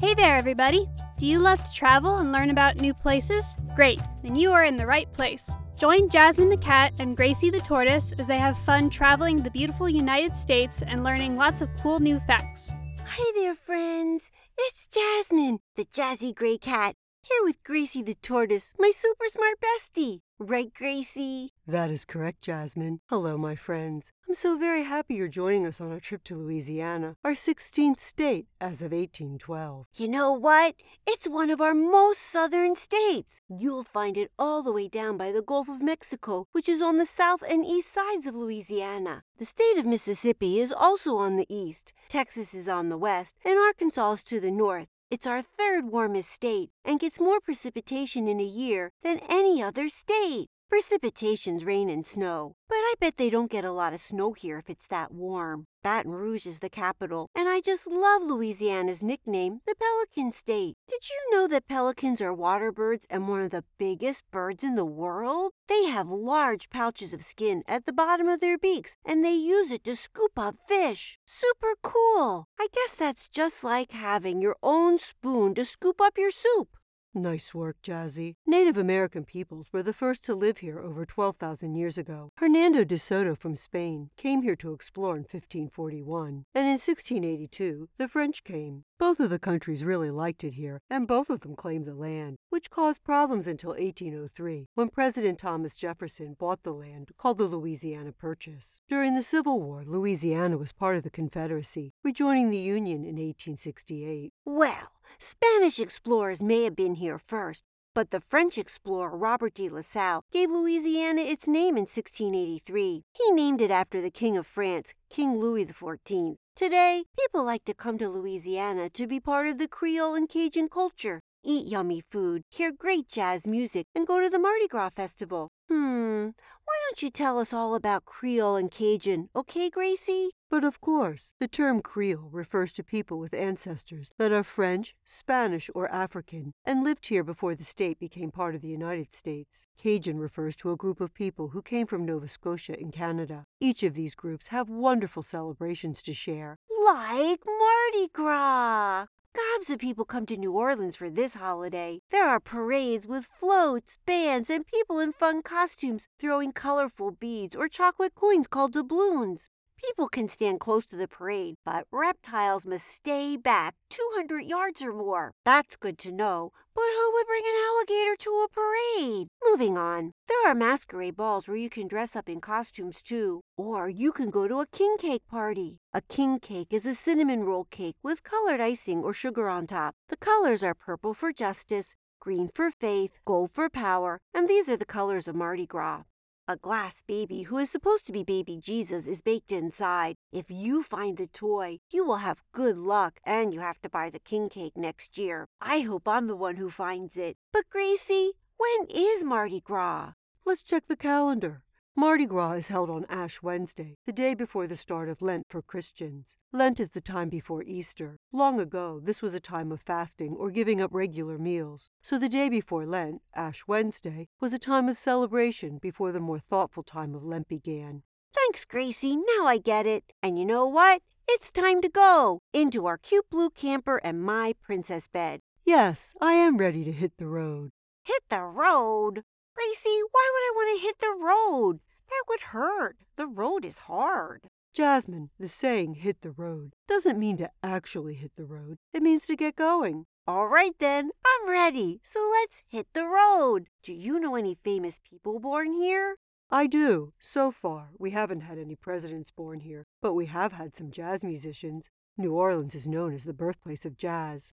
Hey there, everybody! Do you love to travel and learn about new places? Great, then you are in the right place. Join Jasmine the cat and Gracie the tortoise as they have fun traveling the beautiful United States and learning lots of cool new facts. Hi there, friends. It's Jasmine, the jazzy gray cat, here with Gracie the tortoise, my super smart bestie. Right, Gracie? That is correct, Jasmine. Hello, my friends. I'm so very happy you're joining us on our trip to Louisiana, our 16th state as of 1812. You know what? It's one of our most southern states. You'll find it all the way down by the Gulf of Mexico, which is on the south and east sides of Louisiana. The state of Mississippi is also on the east, Texas is on the west, and Arkansas is to the north. It's our third warmest state and gets more precipitation in a year than any other state. Precipitation's rain and snow, but I bet they don't get a lot of snow here if it's that warm. Baton Rouge is the capital, and I just love Louisiana's nickname, the Pelican State. Did you know that pelicans are water birds and one of the biggest birds in the world? They have large pouches of skin at the bottom of their beaks, and they use it to scoop up fish. Super cool. I guess that's just like having your own spoon to scoop up your soup. Nice work, Jazzy. Native American peoples were the first to live here over 12,000 years ago. Hernando de Soto from Spain came here to explore in 1541, and in 1682 the French came. Both of the countries really liked it here, and both of them claimed the land, which caused problems until 1803, when President Thomas Jefferson bought the land called the Louisiana Purchase. During the Civil War, Louisiana was part of the Confederacy, rejoining the Union in 1868. Well, Spanish explorers may have been here first, but the French explorer Robert de La Salle gave Louisiana its name in 1683. He named it after the King of France, King Louis XIV. Today, people like to come to Louisiana to be part of the Creole and Cajun culture, eat yummy food, hear great jazz music, and go to the Mardi Gras festival. Hmm, why don't you tell us all about Creole and Cajun, okay, Gracie? But of course, the term Creole refers to people with ancestors that are French, Spanish, or African and lived here before the state became part of the United States. Cajun refers to a group of people who came from Nova Scotia in Canada. Each of these groups have wonderful celebrations to share. Like Mardi Gras! Gobs of people come to New Orleans for this holiday. There are parades with floats, bands, and people in fun costumes throwing colorful beads or chocolate coins called doubloons. People can stand close to the parade, but reptiles must stay back 200 yards or more. That's good to know. But who would bring an alligator to a parade? Moving on. There are masquerade balls where you can dress up in costumes too. Or you can go to a king cake party. A king cake is a cinnamon roll cake with colored icing or sugar on top. The colors are purple for justice, green for faith, gold for power, and these are the colors of Mardi Gras. A glass baby who is supposed to be baby Jesus is baked inside. If you find the toy, you will have good luck and you have to buy the king cake next year. I hope I'm the one who finds it. But Gracie, when is Mardi Gras? Let's check the calendar. Mardi Gras is held on Ash Wednesday, the day before the start of Lent for Christians. Lent is the time before Easter. Long ago, this was a time of fasting or giving up regular meals. So the day before Lent, Ash Wednesday, was a time of celebration before the more thoughtful time of Lent began. Thanks, Gracie. Now I get it. And you know what? It's time to go into our cute blue camper and my princess bed. Yes, I am ready to hit the road. Hit the road? Gracie, why would I want to hit the road? That would hurt. The road is hard. Jasmine, the saying hit the road doesn't mean to actually hit the road. It means to get going. All right then, I'm ready. So let's hit the road. Do you know any famous people born here? I do. So far, we haven't had any presidents born here, but we have had some jazz musicians. New Orleans is known as the birthplace of jazz.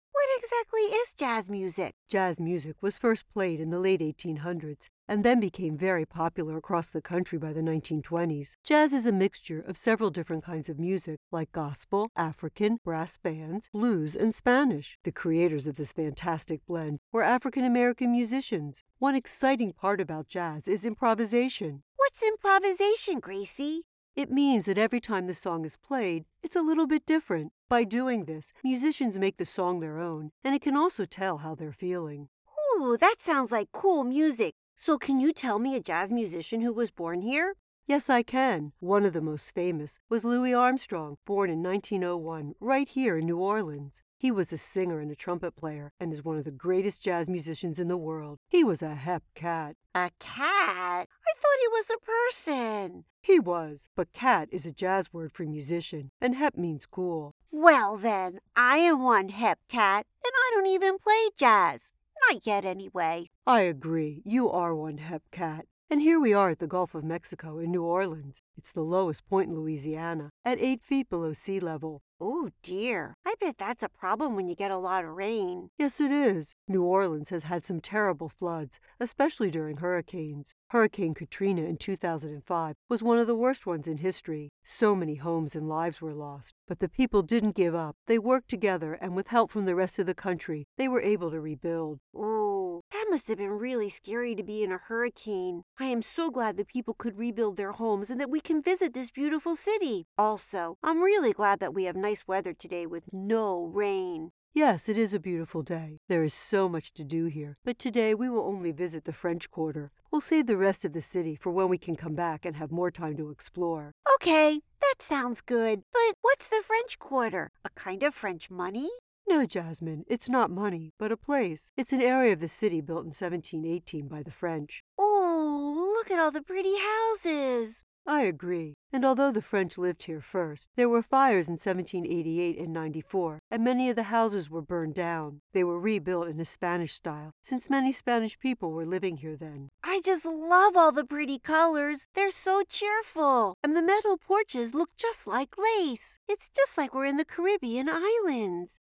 What exactly is jazz music? Jazz music was first played in the late 1800s and then became very popular across the country by the 1920s. Jazz is a mixture of several different kinds of music, like gospel, African, brass bands, blues, and Spanish. The creators of this fantastic blend were African American musicians. One exciting part about jazz is improvisation. What's improvisation, Gracie? It means that every time the song is played, it's a little bit different. By doing this, musicians make the song their own, and it can also tell how they're feeling. Ooh, that sounds like cool music. So, can you tell me a jazz musician who was born here? Yes, I can. One of the most famous was Louis Armstrong, born in 1901, right here in New Orleans. He was a singer and a trumpet player and is one of the greatest jazz musicians in the world. He was a hep cat. A cat? I thought he was a person. He was, but cat is a jazz word for musician, and hep means cool. Well, then, I am one hep cat, and I don't even play jazz. Not yet, anyway. I agree. You are one hep cat. And here we are at the Gulf of Mexico in New Orleans. It's the lowest point in Louisiana, at eight feet below sea level. Oh dear, I bet that's a problem when you get a lot of rain. Yes, it is. New Orleans has had some terrible floods, especially during hurricanes. Hurricane Katrina in 2005 was one of the worst ones in history. So many homes and lives were lost. But the people didn't give up. They worked together, and with help from the rest of the country, they were able to rebuild. Oh, that must have been really scary to be in a hurricane. I am so glad the people could rebuild their homes and that we can visit this beautiful city. Also, I'm really glad that we have nice weather today with no rain. Yes, it is a beautiful day. There is so much to do here, but today we will only visit the French Quarter. We'll save the rest of the city for when we can come back and have more time to explore. Okay, that sounds good. But what's the French Quarter? A kind of French money? No, Jasmine, it's not money, but a place. It's an area of the city built in 1718 by the French. Oh, look at all the pretty houses. I agree. And although the French lived here first, there were fires in 1788 and 94, and many of the houses were burned down. They were rebuilt in a Spanish style, since many Spanish people were living here then. I just love all the pretty colors. They're so cheerful. And the metal porches look just like lace. It's just like we're in the Caribbean islands.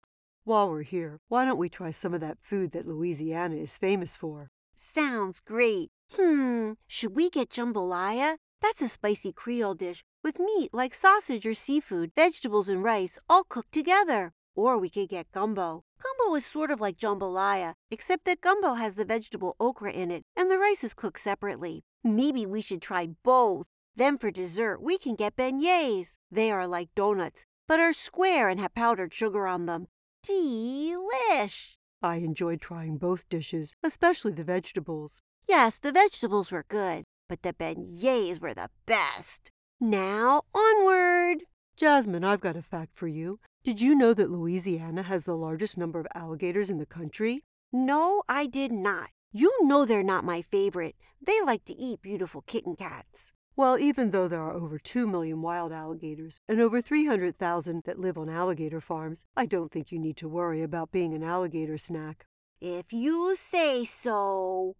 While we're here, why don't we try some of that food that Louisiana is famous for? Sounds great. Hmm, should we get jambalaya? That's a spicy Creole dish with meat like sausage or seafood, vegetables, and rice all cooked together. Or we could get gumbo. Gumbo is sort of like jambalaya, except that gumbo has the vegetable okra in it and the rice is cooked separately. Maybe we should try both. Then for dessert, we can get beignets. They are like donuts, but are square and have powdered sugar on them. Delish! I enjoyed trying both dishes, especially the vegetables. Yes, the vegetables were good but the beignets were the best. Now, onward! Jasmine, I've got a fact for you. Did you know that Louisiana has the largest number of alligators in the country? No, I did not. You know they're not my favorite. They like to eat beautiful kitten cats. Well, even though there are over 2 million wild alligators and over 300,000 that live on alligator farms, I don't think you need to worry about being an alligator snack. If you say so.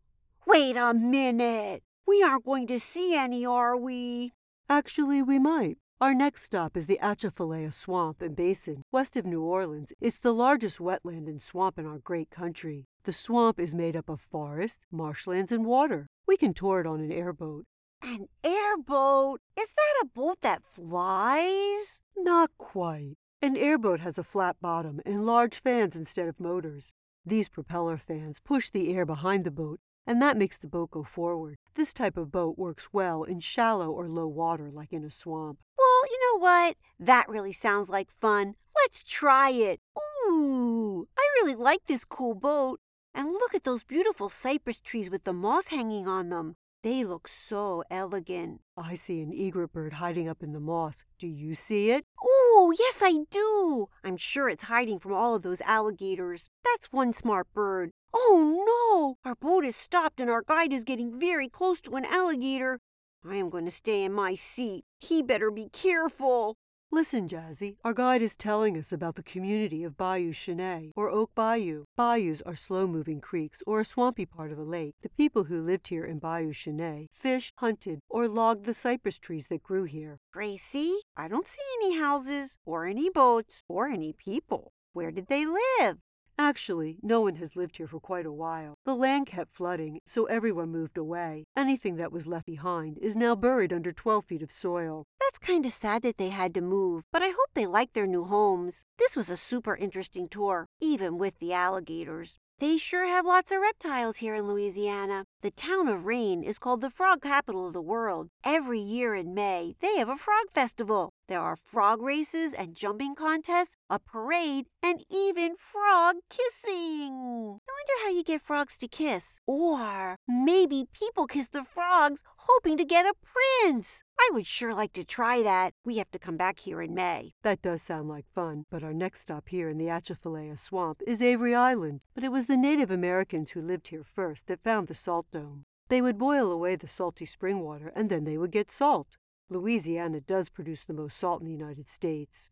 Wait a minute. We aren't going to see any, are we? Actually, we might. Our next stop is the Atchafalaya Swamp and Basin, west of New Orleans. It's the largest wetland and swamp in our great country. The swamp is made up of forests, marshlands, and water. We can tour it on an airboat. An airboat? Is that a boat that flies? Not quite. An airboat has a flat bottom and large fans instead of motors. These propeller fans push the air behind the boat and that makes the boat go forward. This type of boat works well in shallow or low water, like in a swamp. Well, you know what? That really sounds like fun. Let's try it. Ooh, I really like this cool boat. And look at those beautiful cypress trees with the moss hanging on them. They look so elegant. I see an egret bird hiding up in the moss. Do you see it? Oh, yes, I do. I'm sure it's hiding from all of those alligators. That's one smart bird. Oh no! Our boat is stopped and our guide is getting very close to an alligator. I am going to stay in my seat. He better be careful. Listen, Jazzy, our guide is telling us about the community of Bayou Chene, or Oak Bayou. Bayous are slow-moving creeks or a swampy part of a lake. The people who lived here in Bayou Chene fished, hunted, or logged the cypress trees that grew here. Gracie, I don't see any houses, or any boats, or any people. Where did they live? Actually, no one has lived here for quite a while. The land kept flooding, so everyone moved away. Anything that was left behind is now buried under 12 feet of soil. That's kind of sad that they had to move, but I hope they like their new homes. This was a super interesting tour, even with the alligators. They sure have lots of reptiles here in Louisiana. The town of Rayne is called the frog capital of the world. Every year in May, they have a frog festival. There are frog races and jumping contests, a parade, and even frog kissing. I wonder how you get frogs to kiss. Or maybe people kiss the frogs hoping to get a prince. I would sure like to try that. We have to come back here in May. That does sound like fun, but our next stop here in the Atchafalaya swamp is Avery Island. But it was the Native Americans who lived here first that found the salt dome. They would boil away the salty spring water and then they would get salt. Louisiana does produce the most salt in the United States.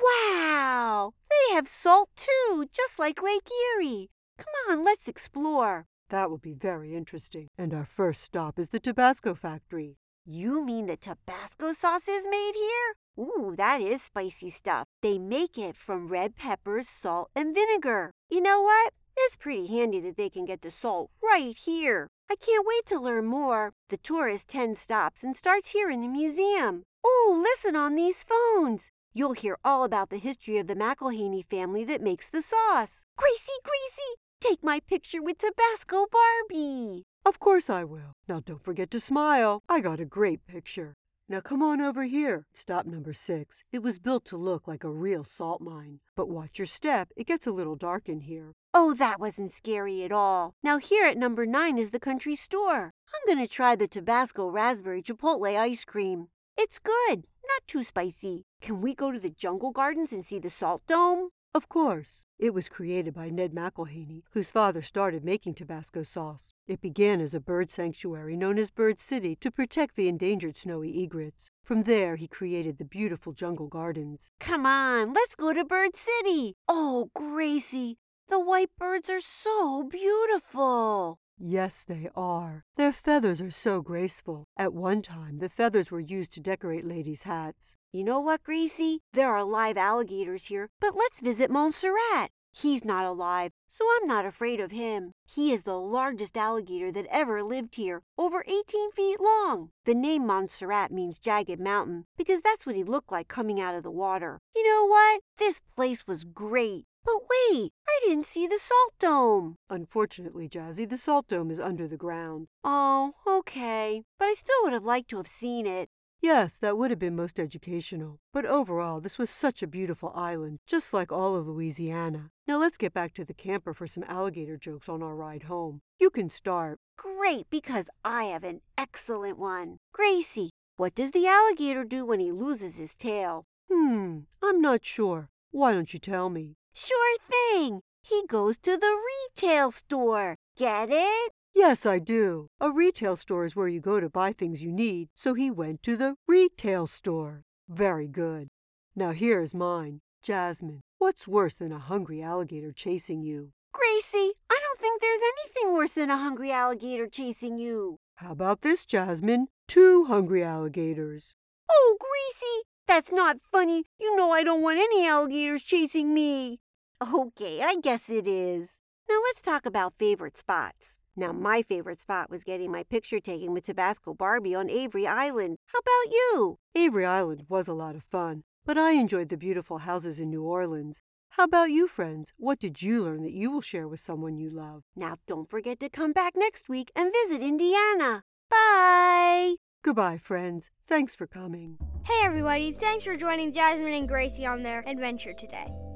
Wow! They have salt too, just like Lake Erie. Come on, let's explore. That will be very interesting. And our first stop is the Tabasco factory. You mean the Tabasco sauce is made here? Ooh, that is spicy stuff. They make it from red peppers, salt, and vinegar. You know what? It's pretty handy that they can get the salt right here. I can't wait to learn more. The tour has 10 stops and starts here in the museum. Oh, listen on these phones. You'll hear all about the history of the McIlhenny family that makes the sauce. Gracie, Gracie, take my picture with Tabasco Barbie. Of course I will. Now don't forget to smile. I got a great picture. Now come on over here. Stop number six. It was built to look like a real salt mine. But watch your step. It gets a little dark in here. Oh, that wasn't scary at all. Now here at number nine is the country store. I'm going to try the Tabasco raspberry chipotle ice cream. It's good, not too spicy. Can we go to the jungle gardens and see the salt dome? Of course. It was created by Ned McIlhenny, whose father started making Tabasco sauce. It began as a bird sanctuary known as Bird City to protect the endangered snowy egrets. From there, he created the beautiful jungle gardens. Come on, let's go to Bird City. Oh, Gracie, the white birds are so beautiful. Yes, they are. Their feathers are so graceful. At one time, the feathers were used to decorate ladies' hats. You know what, Gracie? There are live alligators here, but let's visit Montserrat. He's not alive, so I'm not afraid of him. He is the largest alligator that ever lived here, over 18 feet long. The name Montserrat means jagged mountain because that's what he looked like coming out of the water. You know what? This place was great. But wait, I didn't see the salt dome. Unfortunately, Jazzy, the salt dome is under the ground. Oh, okay. But I still would have liked to have seen it. Yes, that would have been most educational. But overall, this was such a beautiful island, just like all of Louisiana. Now let's get back to the camper for some alligator jokes on our ride home. You can start. Great, because I have an excellent one. Gracie, what does the alligator do when he loses his tail? Hmm, I'm not sure. Why don't you tell me? Sure thing. He goes to the retail store. Get it? Yes, I do. A retail store is where you go to buy things you need, so he went to the retail store. Very good. Now here's mine. Jasmine, what's worse than a hungry alligator chasing you? Gracie, I don't think there's anything worse than a hungry alligator chasing you. How about this, Jasmine? Two hungry alligators. Oh, Gracie, that's not funny. You know I don't want any alligators chasing me. Okay, I guess it is. Now let's talk about favorite spots. Now, my favorite spot was getting my picture taken with Tabasco Barbie on Avery Island. How about you? Avery Island was a lot of fun, but I enjoyed the beautiful houses in New Orleans. How about you, friends? What did you learn that you will share with someone you love? Now, don't forget to come back next week and visit Indiana. Bye! Goodbye, friends. Thanks for coming. Hey, everybody. Thanks for joining Jasmine and Gracie on their adventure today.